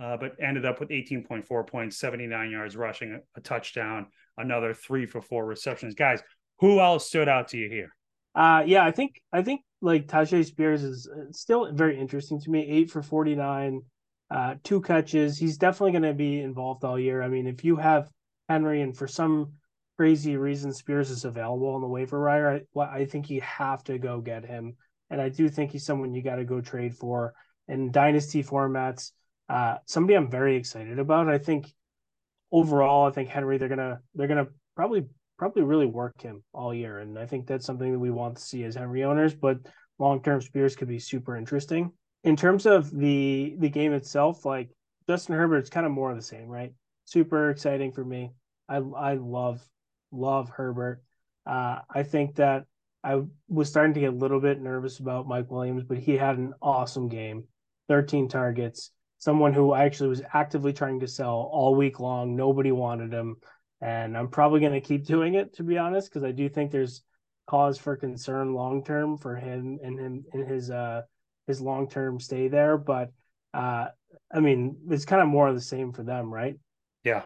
uh, but ended up with 18.4 points, 79 yards rushing, a, a touchdown, another three for four receptions. Guys, who else stood out to you here? Uh, yeah, I think I think like Tyjae Spears is uh, still very interesting to me. Eight for forty nine, uh, two catches. He's definitely going to be involved all year. I mean, if you have Henry, and for some crazy reason Spears is available on the waiver wire, I, I think you have to go get him. And I do think he's someone you got to go trade for in dynasty formats. Uh, somebody I'm very excited about. I think overall, I think Henry they're gonna they're gonna probably probably really work him all year, and I think that's something that we want to see as Henry owners. But long term, Spears could be super interesting. In terms of the the game itself, like Justin Herbert, it's kind of more of the same, right? Super exciting for me. I I love love Herbert. Uh, I think that I was starting to get a little bit nervous about Mike Williams, but he had an awesome game. 13 targets. Someone who I actually was actively trying to sell all week long. Nobody wanted him. And I'm probably going to keep doing it, to be honest, because I do think there's cause for concern long term for him and him in his uh his long term stay there. But uh I mean, it's kind of more of the same for them, right? Yeah.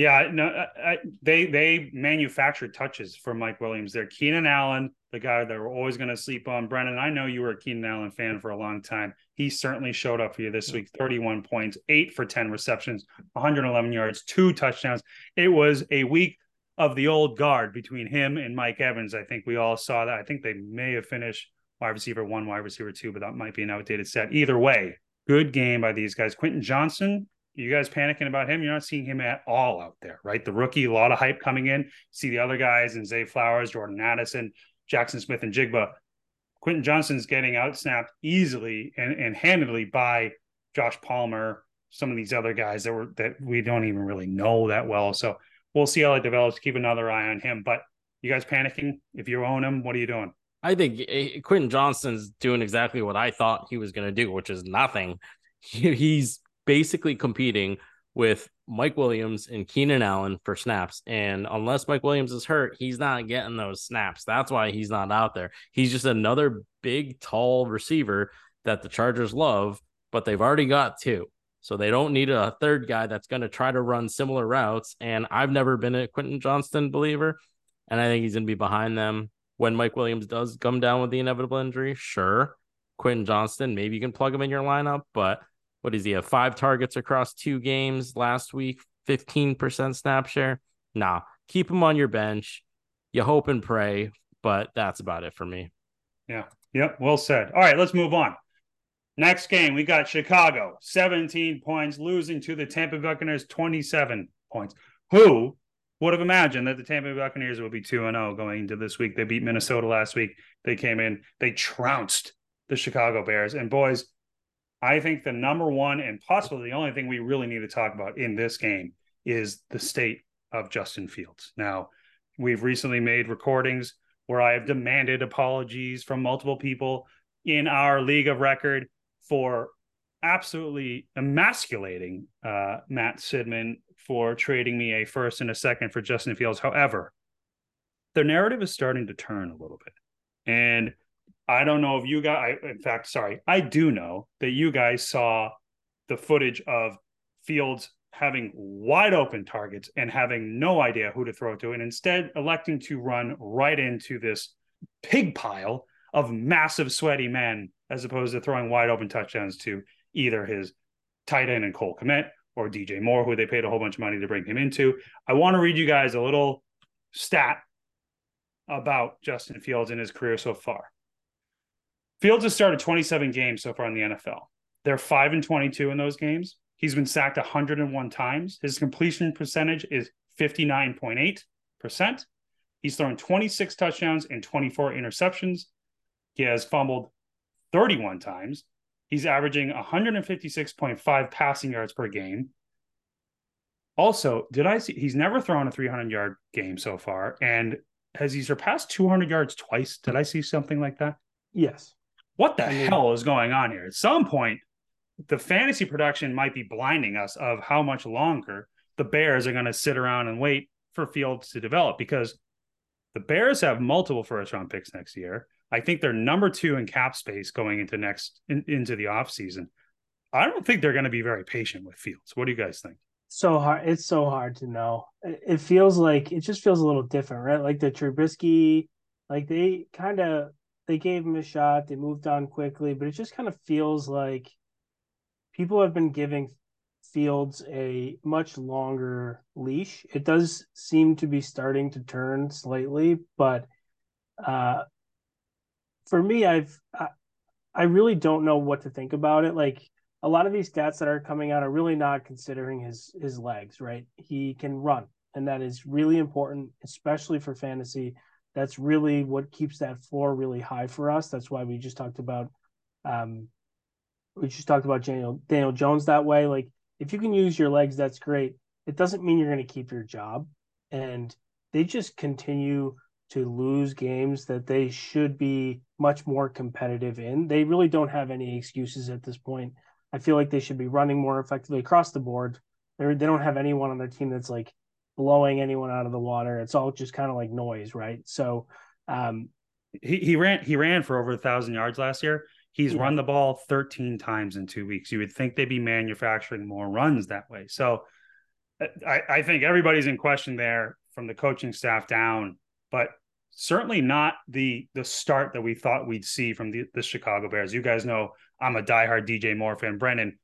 Yeah, no, I, they they manufactured touches for Mike Williams. They're Keenan Allen, the guy that we're always going to sleep on. Brendan, I know you were a Keenan Allen fan for a long time. He certainly showed up for you this week. Thirty-one points, eight for ten receptions, 111 yards, two touchdowns. It was a week of the old guard between him and Mike Evans. I think we all saw that. I think they may have finished wide receiver one, wide receiver two, but that might be an outdated set. Either way, good game by these guys. Quentin Johnston you guys panicking about him? You're not seeing him at all out there, right? The rookie, a lot of hype coming in. See the other guys and Zay Flowers, Jordan Addison, Jaxon Smith-Njigba. Quentin Johnston's getting outsnapped easily and, and handedly by Josh Palmer, some of these other guys that were that we don't even really know that well. So we'll see how it develops. Keep another eye on him. But you guys panicking? If you own him, what are you doing? I think eh, Quentin Johnston's doing exactly what I thought he was going to do, which is nothing. He's basically competing with Mike Williams and Keenan Allen for snaps. And unless Mike Williams is hurt, he's not getting those snaps. That's why he's not out there. He's just another big, tall receiver that the Chargers love, but they've already got two. So they don't need a third guy that's going to try to run similar routes. And I've never been a Quentin Johnston believer. And I think he's going to be behind them when Mike Williams does come down with the inevitable injury. Sure. Quentin Johnston, maybe you can plug him in your lineup, but what does he have? Five targets across two games last week, 15% snap share. Nah, keep him on your bench. You hope and pray, but that's about it for me. Yeah. Yep. Well said. All right, let's move on. Next game, we got Chicago, 17 points, losing to the Tampa Buccaneers, 27 points. Who would have imagined that the Tampa Buccaneers would be 2 0 going into this week? They beat Minnesota last week. They came in, they trounced the Chicago Bears. And boys, I think the number one and possibly the only thing we really need to talk about in this game is the state of Justin Fields. Now, we've recently made recordings where I have demanded apologies from multiple people in our league of record for absolutely emasculating uh, Matt Sidman for trading me a first and a second for Justin Fields. However, the narrative is starting to turn a little bit. And I don't know if you guys, in fact, sorry, I do know that you guys saw the footage of Fields having wide open targets and having no idea who to throw to, and instead electing to run right into this pig pile of massive, sweaty men, as opposed to throwing wide open touchdowns to either his tight end and Cole Kmet or DJ Moore, who they paid a whole bunch of money to bring him into. I want to read you guys a little stat about Justin Fields and his career so far. Fields has started 27 games so far in the NFL. They're 5 and 22 in those games. He's been sacked 101 times. His completion percentage is 59.8%. He's thrown 26 touchdowns and 24 interceptions. He has fumbled 31 times. He's averaging 156.5 passing yards per game. Also, did I see he's never thrown a 300 yard game so far? And has he surpassed 200 yards twice? Did I see something like that? Yes what the I mean, hell is going on here? At some point, the fantasy production might be blinding us of how much longer the Bears are going to sit around and wait for Fields to develop because the Bears have multiple first round picks next year. I think they're number two in cap space going into next in, into the offseason. I don't think they're going to be very patient with Fields. What do you guys think? So hard. It's so hard to know. It feels like it just feels a little different, right? Like the Trubisky, like they kind of they gave him a shot. They moved on quickly, but it just kind of feels like people have been giving Fields a much longer leash. It does seem to be starting to turn slightly, but uh, for me, I've I, I really don't know what to think about it. Like a lot of these stats that are coming out are really not considering his his legs. Right, he can run, and that is really important, especially for fantasy. That's really what keeps that floor really high for us. That's why we just talked about um, we just talked about Daniel Daniel Jones that way. Like if you can use your legs, that's great. It doesn't mean you're going to keep your job. And they just continue to lose games that they should be much more competitive in. They really don't have any excuses at this point. I feel like they should be running more effectively across the board. They're, they don't have anyone on their team that's like blowing anyone out of the water. It's all just kind of like noise, right? So, um, he, he ran he ran for over a thousand yards last year. He's yeah. run the ball 13 times in two weeks. You would think they'd be manufacturing more runs that way. So uh, I, I think everybody's in question there from the coaching staff down, but certainly not the the start that we thought we'd see from the, the Chicago Bears. You guys know I'm a diehard DJ Moore fan. Brendan,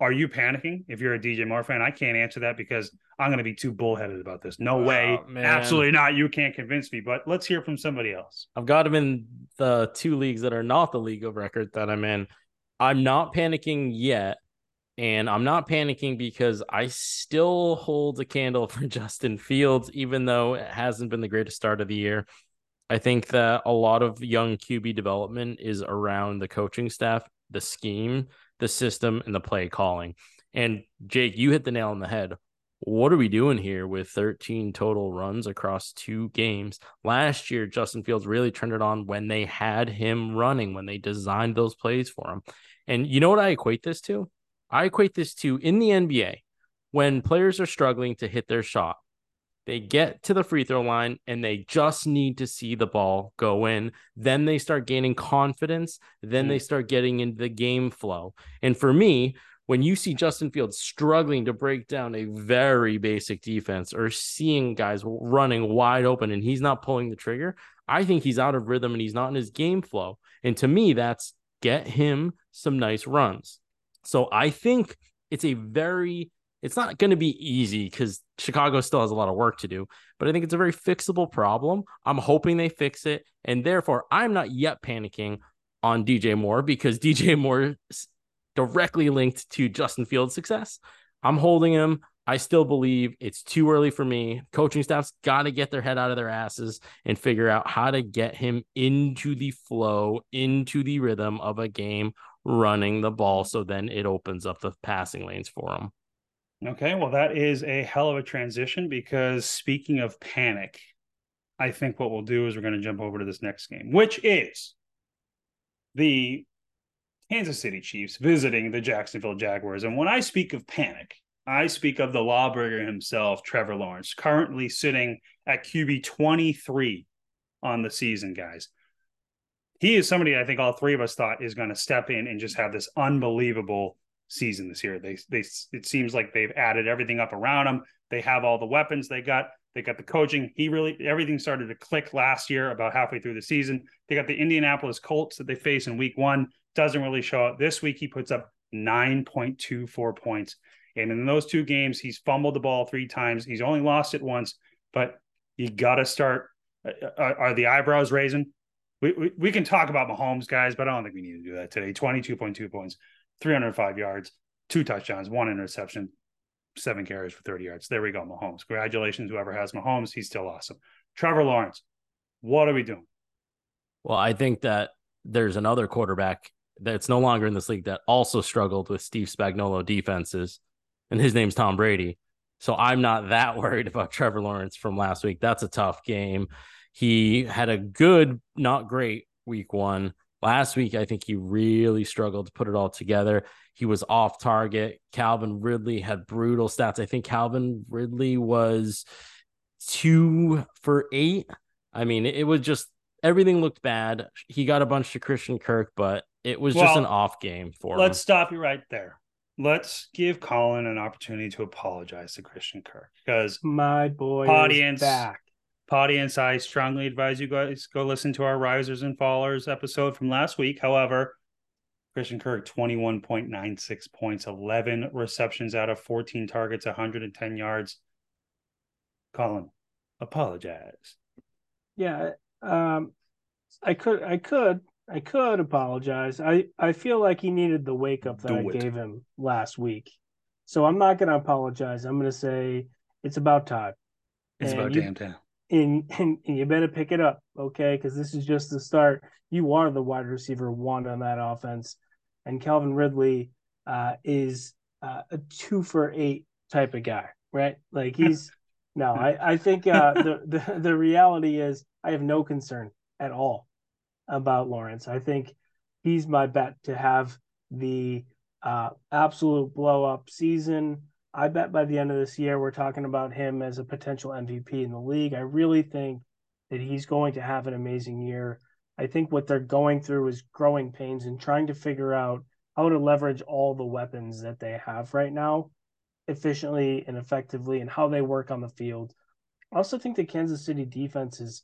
are you panicking if you're a DJ Moore fan? I can't answer that because I'm going to be too bullheaded about this. No oh, way. Absolutely not. You can't convince me, but let's hear from somebody else. I've got him in the two leagues that are not the league of record that I'm in. I'm not panicking yet. And I'm not panicking because I still hold a candle for Justin Fields, even though it hasn't been the greatest start of the year. I think that a lot of young QB development is around the coaching staff, the scheme, the system, and the play calling. And Jake, you hit the nail on the head. What are we doing here with 13 total runs across two games? Last year, Justin Fields really turned it on when they had him running, when they designed those plays for him. And you know what I equate this to? I equate this to in the NBA when players are struggling to hit their shot. They get to the free throw line and they just need to see the ball go in. Then they start gaining confidence. Then mm. they start getting into the game flow. And for me, when you see Justin Fields struggling to break down a very basic defense or seeing guys running wide open and he's not pulling the trigger, I think he's out of rhythm and he's not in his game flow. And to me, that's get him some nice runs. So I think it's a very it's not going to be easy because Chicago still has a lot of work to do, but I think it's a very fixable problem. I'm hoping they fix it. And therefore, I'm not yet panicking on DJ Moore because DJ Moore directly linked to Justin Fields' success. I'm holding him. I still believe it's too early for me. Coaching staff's got to get their head out of their asses and figure out how to get him into the flow, into the rhythm of a game running the ball. So then it opens up the passing lanes for him. Okay, well, that is a hell of a transition because speaking of panic, I think what we'll do is we're going to jump over to this next game, which is the Kansas City Chiefs visiting the Jacksonville Jaguars. And when I speak of panic, I speak of the lawbreaker himself, Trevor Lawrence, currently sitting at QB 23 on the season, guys. He is somebody I think all three of us thought is going to step in and just have this unbelievable season this year. They they it seems like they've added everything up around him. They have all the weapons they got. They got the coaching. He really everything started to click last year about halfway through the season. They got the Indianapolis Colts that they face in week 1. Doesn't really show up. This week he puts up 9.24 points. And in those two games he's fumbled the ball 3 times. He's only lost it once, but you got to start uh, uh, are the eyebrows raising? We, we, we can talk about Mahomes, guys, but I don't think we need to do that today. 22.2 points. 305 yards, two touchdowns, one interception, seven carries for 30 yards. There we go, Mahomes. Congratulations, whoever has Mahomes. He's still awesome. Trevor Lawrence, what are we doing? Well, I think that there's another quarterback that's no longer in this league that also struggled with Steve Spagnuolo defenses, and his name's Tom Brady. So I'm not that worried about Trevor Lawrence from last week. That's a tough game. He had a good, not great week one. Last week, I think he really struggled to put it all together. He was off target. Calvin Ridley had brutal stats. I think Calvin Ridley was two for eight. I mean, it was just everything looked bad. He got a bunch to Christian Kirk, but it was well, just an off game for let's him. Let's stop you right there. Let's give Colin an opportunity to apologize to Christian Kirk because my boy audience back audience, I strongly advise you guys go listen to our risers and fallers episode from last week. However, Christian Kirk, 21.96 points, 11 receptions out of 14 targets, 110 yards. Colin, apologize. Yeah, um, I could, I could, I could apologize. I, I feel like he needed the wake up that Do I it. gave him last week, so I'm not going to apologize. I'm going to say it's about time. It's And about you- damn time. and, and, and you better pick it up, okay? Because this is just the start. You are the wide receiver one on that offense, and Calvin Ridley uh, is uh, a two for eight type of guy, right? Like he's no, I I think uh, the the the reality is I have no concern at all about Lawrence. I think he's my bet to have the uh, absolute blow up season. I bet by the end of this year, we're talking about him as a potential MVP in the league. I really think that he's going to have an amazing year. I think what they're going through is growing pains and trying to figure out how to leverage all the weapons that they have right now efficiently and effectively and how they work on the field. I also think the Kansas City defense is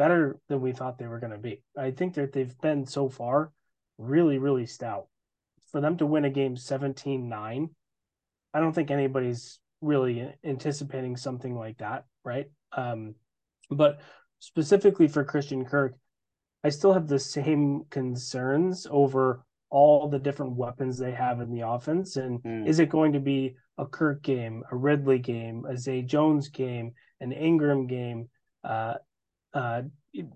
better than we thought they were going to be. I think that they've been so far really, really stout. For them to win a game 17 9, I don't think anybody's really anticipating something like that, right? Um, but specifically for Christian Kirk, I still have the same concerns over all the different weapons they have in the offense. And Mm. is it going to be a Kirk game, a Ridley game, a Zay Jones game, an Engram game, uh, uh,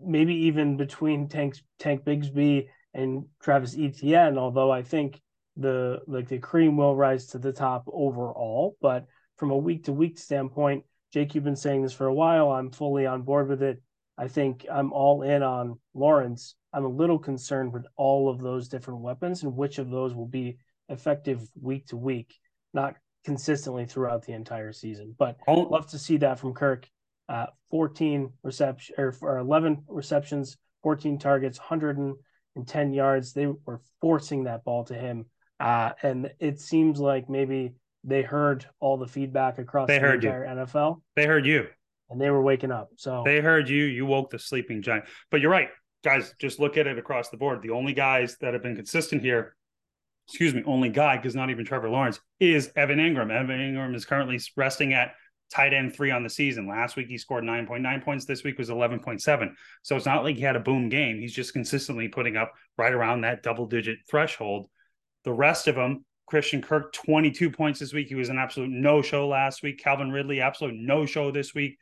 maybe even between Tank Tank Bigsby and Travis Etienne? Although I think the like the cream will rise to the top overall, but from a week to week standpoint, Jake, you've been saying this for a while. I'm fully on board with it. I think I'm all in on Lawrence. I'm a little concerned with all of those different weapons and which of those will be effective week to week, not consistently throughout the entire season. But All- love to see that from Kirk. Uh, 14 reception or, or 11 receptions, 14 targets, 110 yards. They were forcing that ball to him, uh, and it seems like maybe they heard all the feedback across They the heard you. NFL, They heard you. and they were waking up. So They heard you. You woke the sleeping giant. But you're right, guys. Just look at it across the board. The only guys that have been consistent here, excuse me, only guy, because not even Trevor Lawrence, is Evan Engram. Evan Engram is currently resting at tight end three on the season. Last week he scored 9.9 points. This week was 11.7. So it's not like he had a boom game. He's just consistently putting up right around that double digit threshold. The rest of them, Christian Kirk, 22 points this week. He was an absolute no show last week. Calvin Ridley, absolute no show this week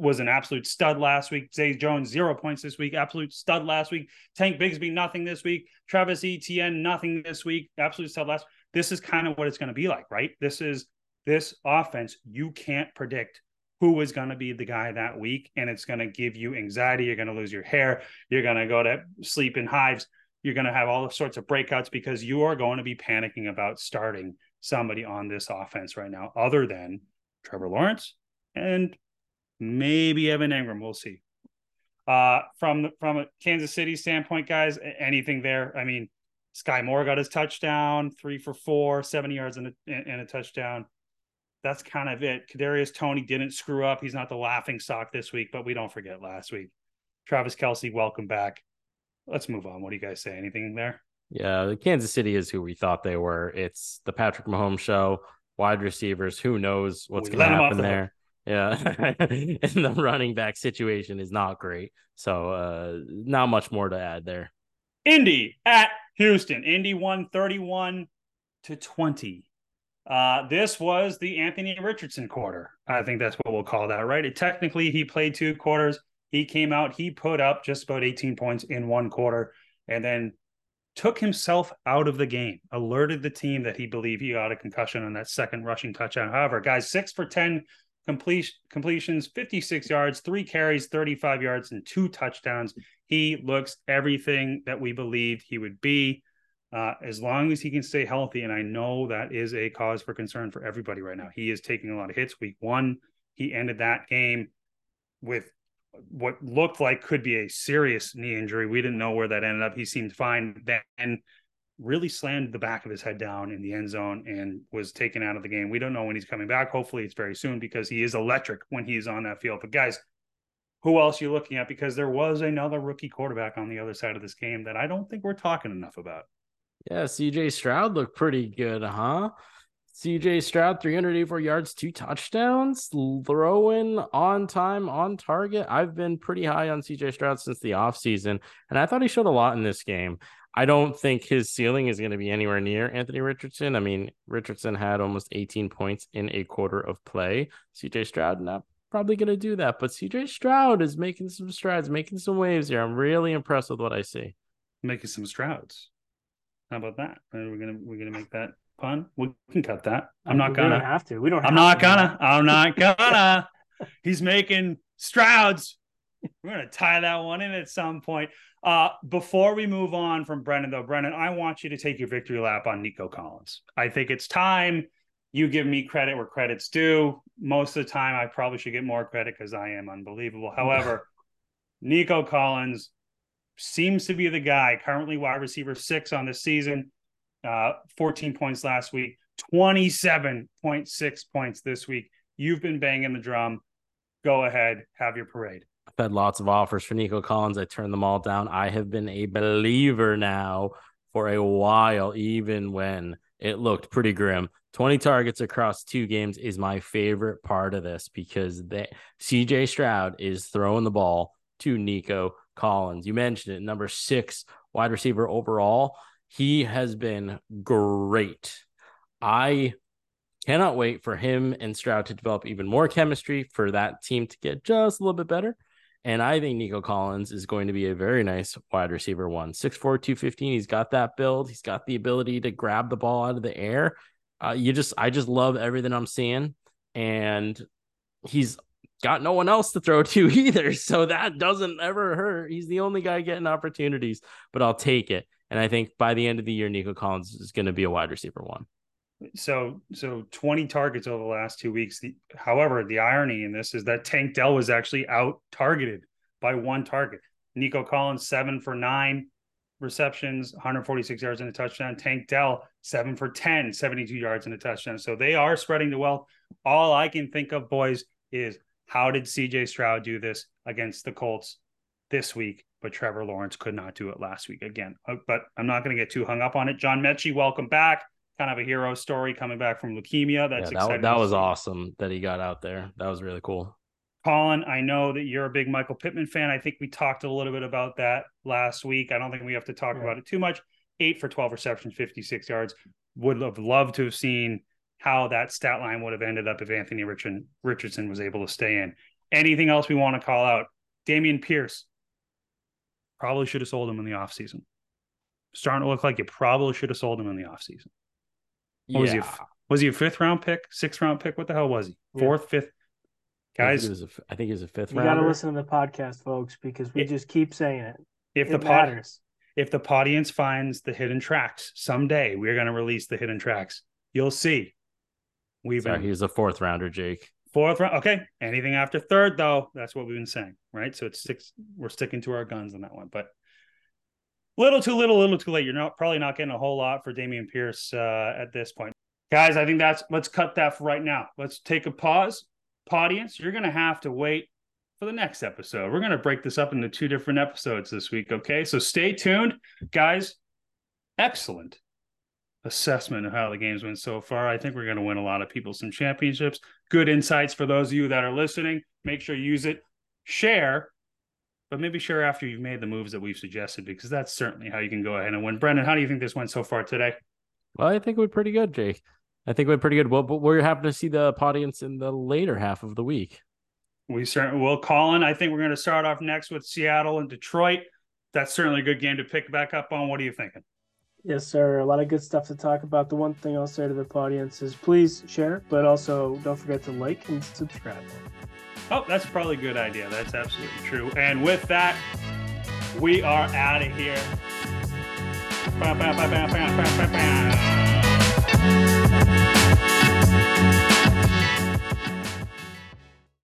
was an absolute stud last week. Zay Jones, zero points this week. Absolute stud last week. Tank Bigsby, nothing this week. Travis Etienne, nothing this week. Absolute stud last. This is kind of what it's going to be like, right? This is this offense. You can't predict who is going to be the guy that week, and it's going to give you anxiety. You're going to lose your hair. You're going to go to sleep in hives. You're going to have all sorts of breakouts because you are going to be panicking about starting somebody on this offense right now, other than Trevor Lawrence and maybe Evan Engram. We'll see. Uh, from the, from a Kansas City standpoint, guys, anything there? I mean, Skyy Moore got his touchdown, three for four, 70 yards and a, and a touchdown. That's kind of it. Kadarius Toney didn't screw up. He's not the laughing stock this week, but we don't forget last week. Travis Kelce, welcome back. Let's move on. What do you guys say? Anything there? Yeah, Kansas City is who we thought they were. It's the Patrick Mahomes show. Wide receivers, who knows what's going to let 'em off happen the there? Yeah, and the running back situation is not great. So, uh, not much more to add there. Indy at Houston. Indy won 31 to 20. Uh, this was the Anthony Richardson quarter. I think that's what we'll call that, right? It, technically, he played two quarters. He came out, he put up just about 18 points in one quarter and then took himself out of the game, alerted the team that he believed he got a concussion on that second rushing touchdown. However, guys, six for 10 complete, completions, 56 yards, three carries, 35 yards, and two touchdowns. He looks everything that we believed he would be. Uh, as long as he can stay healthy, and I know that is a cause for concern for everybody right now. He is taking a lot of hits. Week one, he ended that game with what looked like could be a serious knee injury. We didn't know where that ended up. He seemed fine then, really slammed the back of his head down in the end zone and was taken out of the game. We don't know when he's coming back. Hopefully, it's very soon because he is electric when he's on that field. But guys, who else are you looking at? Because there was another rookie quarterback on the other side of this game that I don't think we're talking enough about. Yeah, CJ Stroud looked pretty good, huh? CJ Stroud, 384 yards, two touchdowns, throwing on time, on target. I've been pretty high on CJ Stroud since the offseason, and I thought he showed a lot in this game. I don't think his ceiling is going to be anywhere near Anthony Richardson. I mean, Richardson had almost 18 points in a quarter of play. CJ Stroud not probably going to do that, but CJ Stroud is making some strides, making some waves here. I'm really impressed with what I see. Making some Strouds. How about that? We're gonna we're gonna make that pun. We can cut that. I'm not gonna. Don't have to. We don't. I'm not gonna. I'm not gonna. He's making Strouds. We're gonna tie that one in at some point. Uh, before we move on from Brendan, though, Brendan, I want you to take your victory lap on Nico Collins. I think it's time you give me credit where credit's due. Most of the time, I probably should get more credit because I am unbelievable. However, Nico Collins seems to be the guy currently wide receiver six on the season, uh, 14 points last week, 27.6 points this week. You've been banging the drum. Go ahead, have your parade. I've had lots of offers for Nico Collins. I turned them all down. I have been a believer now for a while, even when it looked pretty grim. 20 targets across two games is my favorite part of this because they, CJ Stroud is throwing the ball to Nico Collins. You mentioned it, number six wide receiver overall. He has been great. I cannot wait for him and Stroud to develop even more chemistry for that team to get just a little bit better. And I think Nico Collins is going to be a very nice wide receiver one. 6'4, 215. He's got that build. He's got the ability to grab the ball out of the air. Uh, you just, I just love everything I'm seeing. And he's got no one else to throw to either. So that doesn't ever hurt. He's the only guy getting opportunities, but I'll take it. And I think by the end of the year, Nico Collins is going to be a wide receiver one. So, so 20 targets over the last two weeks. The, however, the irony in this is that Tank Dell was actually out targeted by one target. Nico Collins, seven for nine receptions, 146 yards and a touchdown. Tank Dell, seven for 10, 72 yards and a touchdown. So they are spreading the wealth. All I can think of, boys, is how did CJ Stroud do this against the Colts this week? But Trevor Lawrence could not do it last week again. Uh, but I'm not going to get too hung up on it. John Metchie, welcome back. Kind of a hero story coming back from leukemia. That's yeah, that, that was awesome that he got out there. That was really cool. Colin, I know that you're a big Michael Pittman fan. I think we talked a little bit about that last week. I don't think we have to talk yeah. about it too much. Eight for 12 receptions, 56 yards. Would have loved to have seen how that stat line would have ended up if Anthony Richard, Richardson was able to stay in. Anything else we want to call out? Dameon Pierce probably should have sold him in the offseason. Starting to look like you probably should have sold him in the offseason. Yeah. Was he, a, was he a fifth round pick, sixth round pick? What the hell was he? Fourth, yeah. fifth? Guys, I think, a, I think he was a fifth. You got to listen to the podcast, folks, because we it, just keep saying it. If it the pod, if the audience finds the hidden tracks someday, we're going to release the hidden tracks. You'll see We've Sorry, been, he was a fourth rounder, Jake. Fourth round. Okay. Anything after third, though, that's what we've been saying, right? So it's six. We're sticking to our guns on that one, but little too little, little too late. You're not probably not getting a whole lot for Dameon Pierce uh, at this point, guys. I think that's let's cut that for right now. Let's take a pause. Audience, you're gonna have to wait for the next episode. We're gonna break this up into two different episodes this week. Okay, so stay tuned, guys. Excellent assessment of how the game's went so far. I think we're going to win a lot of people some championships. Good insights for those of you that are listening. Make sure you use it, share, but maybe share after you've made the moves that we've suggested because that's certainly how you can go ahead and win. Brendan, how do you think this went so far today? Well, I think we're pretty good, Jake. I think we're pretty good. Well, but we're happy to see the audience in the later half of the week. We certainly will. Colin, I think we're going to start off next with Seattle and Detroit. That's certainly a good game to pick back up on. What are you thinking? Yes, sir. A lot of good stuff to talk about. The one thing I'll say to the audience is please share, but also don't forget to like and subscribe. Oh, that's probably a good idea. That's absolutely true. And with that, we are out of here.